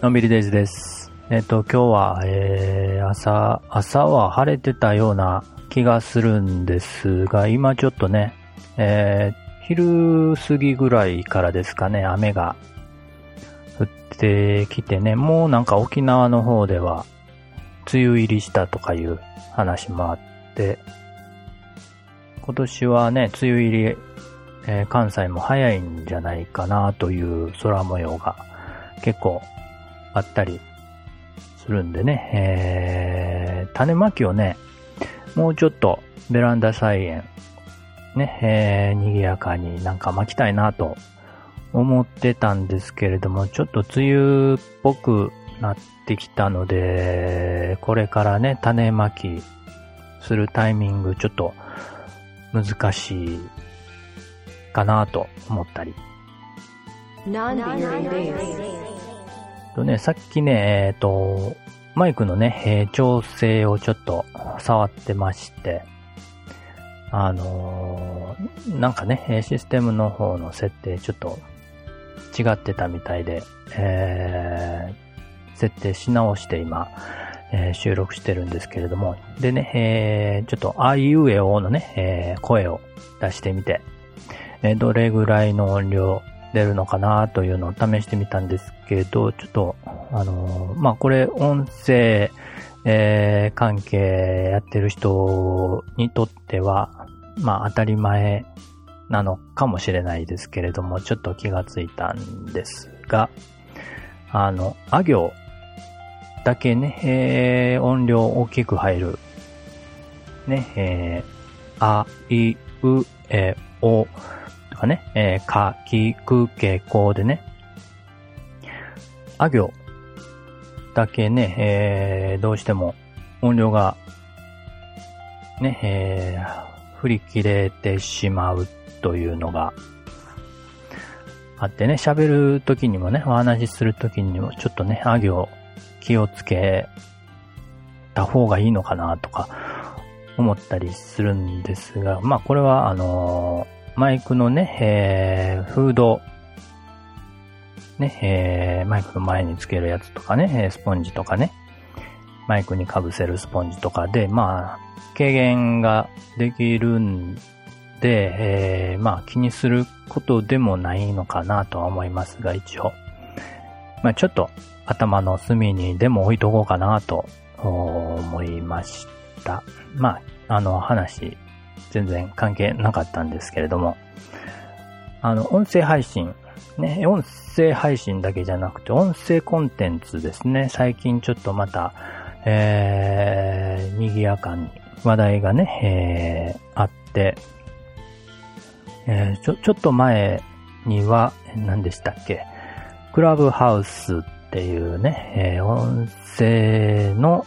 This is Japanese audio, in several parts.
のんびりデイズです。えっ、と、今日は、えー、朝、朝は晴れてたような気がするんですが、今ちょっとね、えー、昼過ぎぐらいからですかね、雨が降ってきてね、もうなんか沖縄の方では、梅雨入りしたとかいう話もあって、今年はね、梅雨入り、えー関西も早いんじゃないかなという空模様が結構あったりするんでね、えー、種まきをね、もうちょっとベランダ菜園、ね、えー、賑やかになんか巻きたいなと思ってたんですけれども、ちょっと梅雨っぽくなってきたので、これからね、種まきするタイミングちょっと難しいかなと思ったり。とね、さっきね、えっ、と、マイクのね、えー調整をちょっと触ってまして、あのーなんかね、えーシステムの方の設定ちょっと違ってたみたいで、えー設定し直して今、えー収録してるんですけれども、でね、えーちょっとあいうえおのね、えー声を出してみて、えどれぐらいの音量出るのかなというのを試してみたんですけど、ちょっと、あのまあ、これ音声、えー関係やってる人にとっては、まあ、当たり前なのかもしれないですけれども、ちょっと気がついたんですが、あの、あ行だけね、えー音量大きく入る。ね、えーあ、い、う、え、お、とかね、えーか、き、く、け、こでね、あ行だけね、えーどうしても音量が、ね、えー振り切れてしまうというのがあってね、喋るときにもね、お話しするときにもちょっとね、あ行気をつけた方がいいのかなとか思ったりするんですが、まあこれはあのマイクのね、えーフード、ね、えーマイクの前につけるやつとかね、スポンジとかね、マイクに被せるスポンジとかで、まあ、軽減ができるんで、えーまあ気にすることでもないのかなとは思いますが、一応。まあちょっと頭の隅にでも置いとこうかなと思いました。まあ、あの話、全然関係なかったんですけれども、あの、音声配信、ね、音声配信だけじゃなくて、音声コンテンツですね。最近ちょっとまた、えー、賑やかに話題がね、えー、あって、えーちょ、ちょっと前には、何でしたっけ、クラブハウスっていうね、えー音声の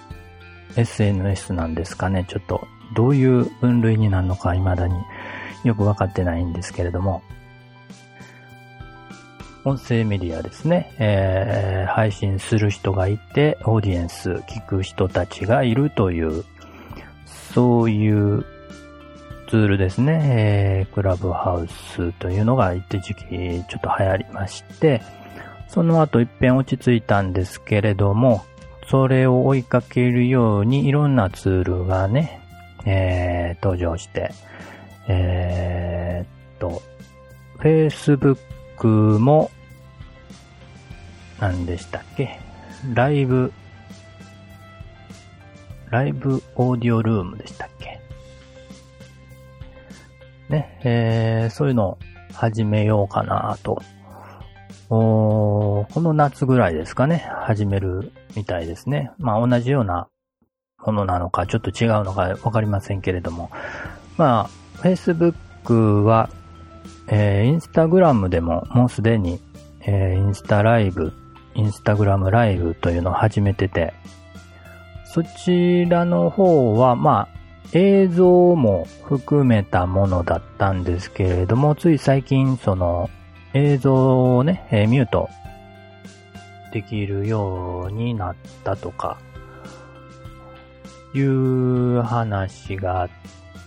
SNS なんですかね。ちょっと、どういう分類になるのか未だによくわかってないんですけれども、音声メディアですね、えー配信する人がいて、オーディエンス、聞く人たちがいるという、そういうツールですね、えークラブハウスというのが一時期ちょっと流行りまして、その後一遍落ち着いたんですけれども、それを追いかけるようにいろんなツールがね、えー登場して、えーっと、Facebook も、何でしたっけ？ライブ、ライブオーディオルームでしたっけ？ね、えー、そういうのを始めようかなと。おこの夏ぐらいですかね、始めるみたいですね。まあ同じようなものなのか、ちょっと違うのかわかりませんけれども。まあ、Facebook は、えー、インスタグラムでももうすでに、えーインスタライブ、インスタグラムライブというのを始めてて、そちらの方は、まあ、映像も含めたものだったんですけれども、つい最近、その、映像をね、えーミュートできるようになったとか、いう話があっ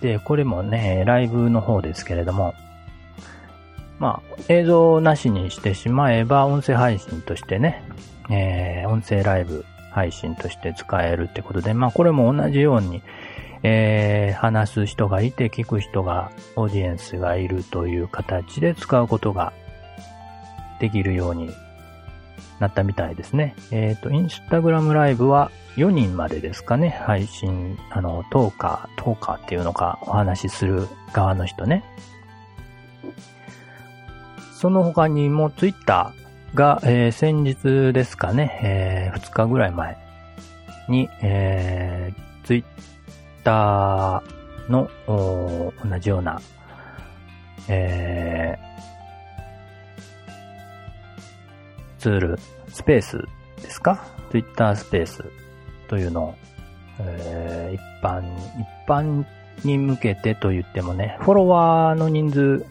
て、これもね、ライブの方ですけれども、まあ、映像なしにしてしまえば、音声配信としてね、えー、音声ライブ配信として使えるってことで、まあ、これも同じように、えー、話す人がいて、聞く人が、オーディエンスがいるという形で使うことができるようになったみたいですね。えっ、ー、と、インスタグラムライブは4人までですかね、配信、あの、トーカー、トーカーっていうのか、お話しする側の人ね。その他にもツイッターが、えー、先日ですかね、えー、2日ぐらい前に、えー、ツイッターの同じような、えー、ツール、スペースですか？ツイッタースペースというのを、えー、一般、一般に向けてと言ってもね、フォロワーの人数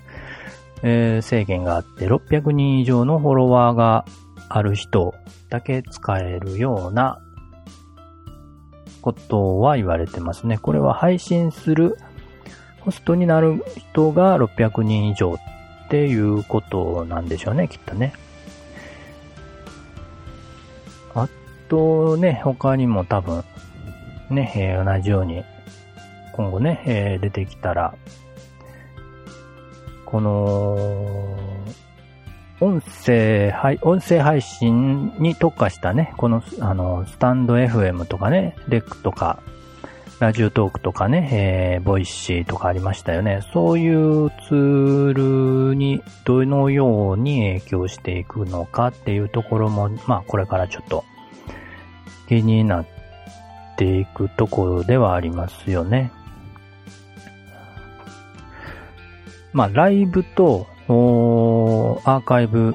えー、制限があって、600人以上のフォロワーがある人だけ使えるようなことは言われてますね。これは配信するホストになる人が600人以上っていうことなんでしょうね、きっとね。とね、他にも多分、ね、えー、同じように今後ね、えー、出てきたら、この、音声、はい、音声配信に特化したね、この、あの、スタンド FM とかね、 REC とか、ラジオトークとかね、えー、 Voicy とかありましたよね。そういうツールにどのように影響していくのかっていうところも、まあこれからちょっと気になっていくところではありますよね。まあ、ライブとアーカイブ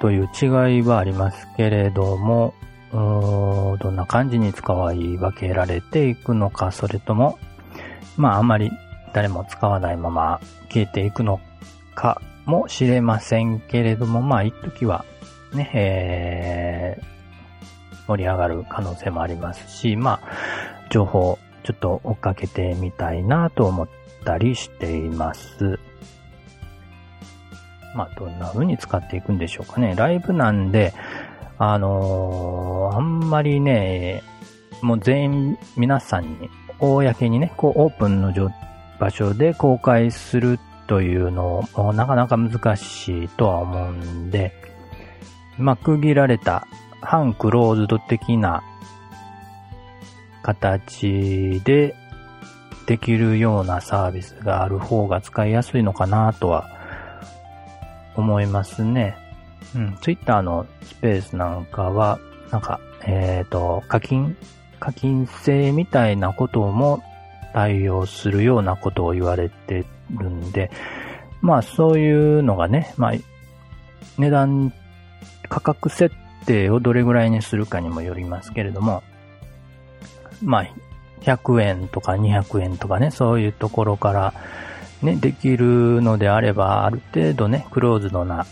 という違いはありますけれども、どんな感じに使い分けられていくのか、それとも、まあ、あまり誰も使わないまま消えていくのかもしれませんけれども、まあ、一時はね、えー、盛り上がる可能性もありますし、まあ、情報ちょっと追っかけてみたいなと思ったりしています。まあ、どんな風に使っていくんでしょうかね。ライブなんで、あのー、あんまりね、もう全員皆さんに、公にね、こうオープンの場所で公開するというのもなかなか難しいとは思うんで、まあ、区切られた反クローズド的な形でできるようなサービスがある方が使いやすいのかなとは思いますね。うん、ツイッターのスペースなんかは、なんか、えっ、ー、と、課金、課金制みたいなことも対応するようなことを言われてるんで、まあそういうのがね、まあ、値段、価格設定をどれぐらいにするかにもよりますけれども、まあ、100円とか200円とかね、そういうところから、ね、できるのであれば、ある程度ね、クローズドな、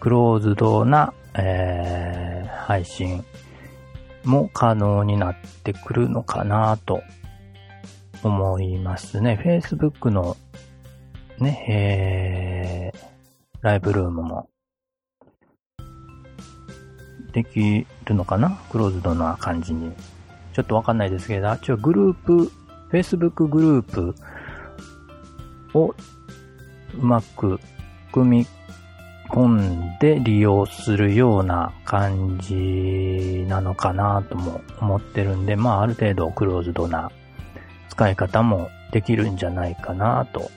クローズドな、えー、配信も可能になってくるのかなと思いますね。Facebook のね、えー、ライブルームもできるのかな？クローズドな感じに。ちょっとわかんないですけど、一応グループ、Facebook グループをうまく組み込んで利用するような感じなのかなとも思ってるんで、まあある程度クローズドな使い方もできるんじゃないかなと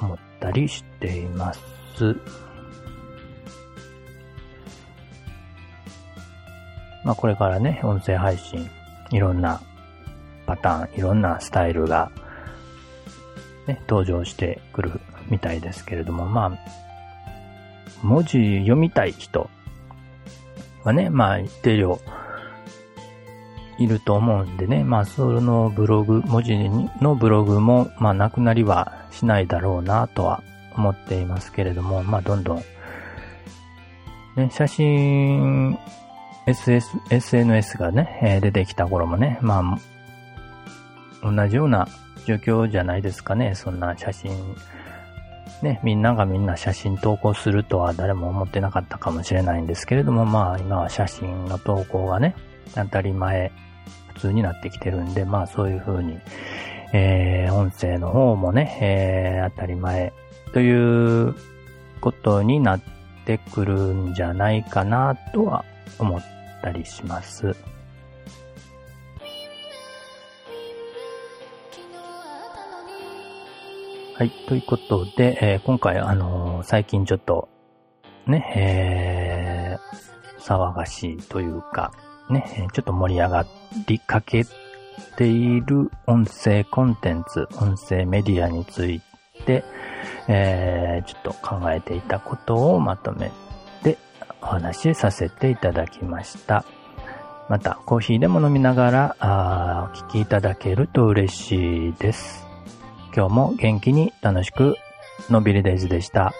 思ったりしています。まあこれからね、音声配信、いろんなパターン、いろんなスタイルがね、登場してくるみたいですけれども、まあ、文字読みたい人はね、まあ一定量いると思うんでね、まあそのブログ、文字のブログも、まあなくなりはしないだろうなとは思っていますけれども、まあどんどん、ね、写真、SS、SNS がね、えー、出てきた頃もね、まあ、同じような状況じゃないですかね。そんな写真ね、みんながみんな写真投稿するとは誰も思ってなかったかもしれないんですけれども、まあ今は写真の投稿がね、当たり前、普通になってきてるんで、まあそういう風に、えー、音声の方もね、えー、当たり前ということになってくるんじゃないかなとは思ってたりします。はい。ということで、えー、今回、あのー、最近ちょっと、ね、えー、騒がしいというか、ね、ちょっと盛り上がりかけている音声コンテンツ、音声メディアについて、えー、ちょっと考えていたことをまとめてお話しさせていただきました。また、コーヒーでも飲みながら、あお聞きいただけると嬉しいです。今日も元気に楽しく、のびりデイズでした。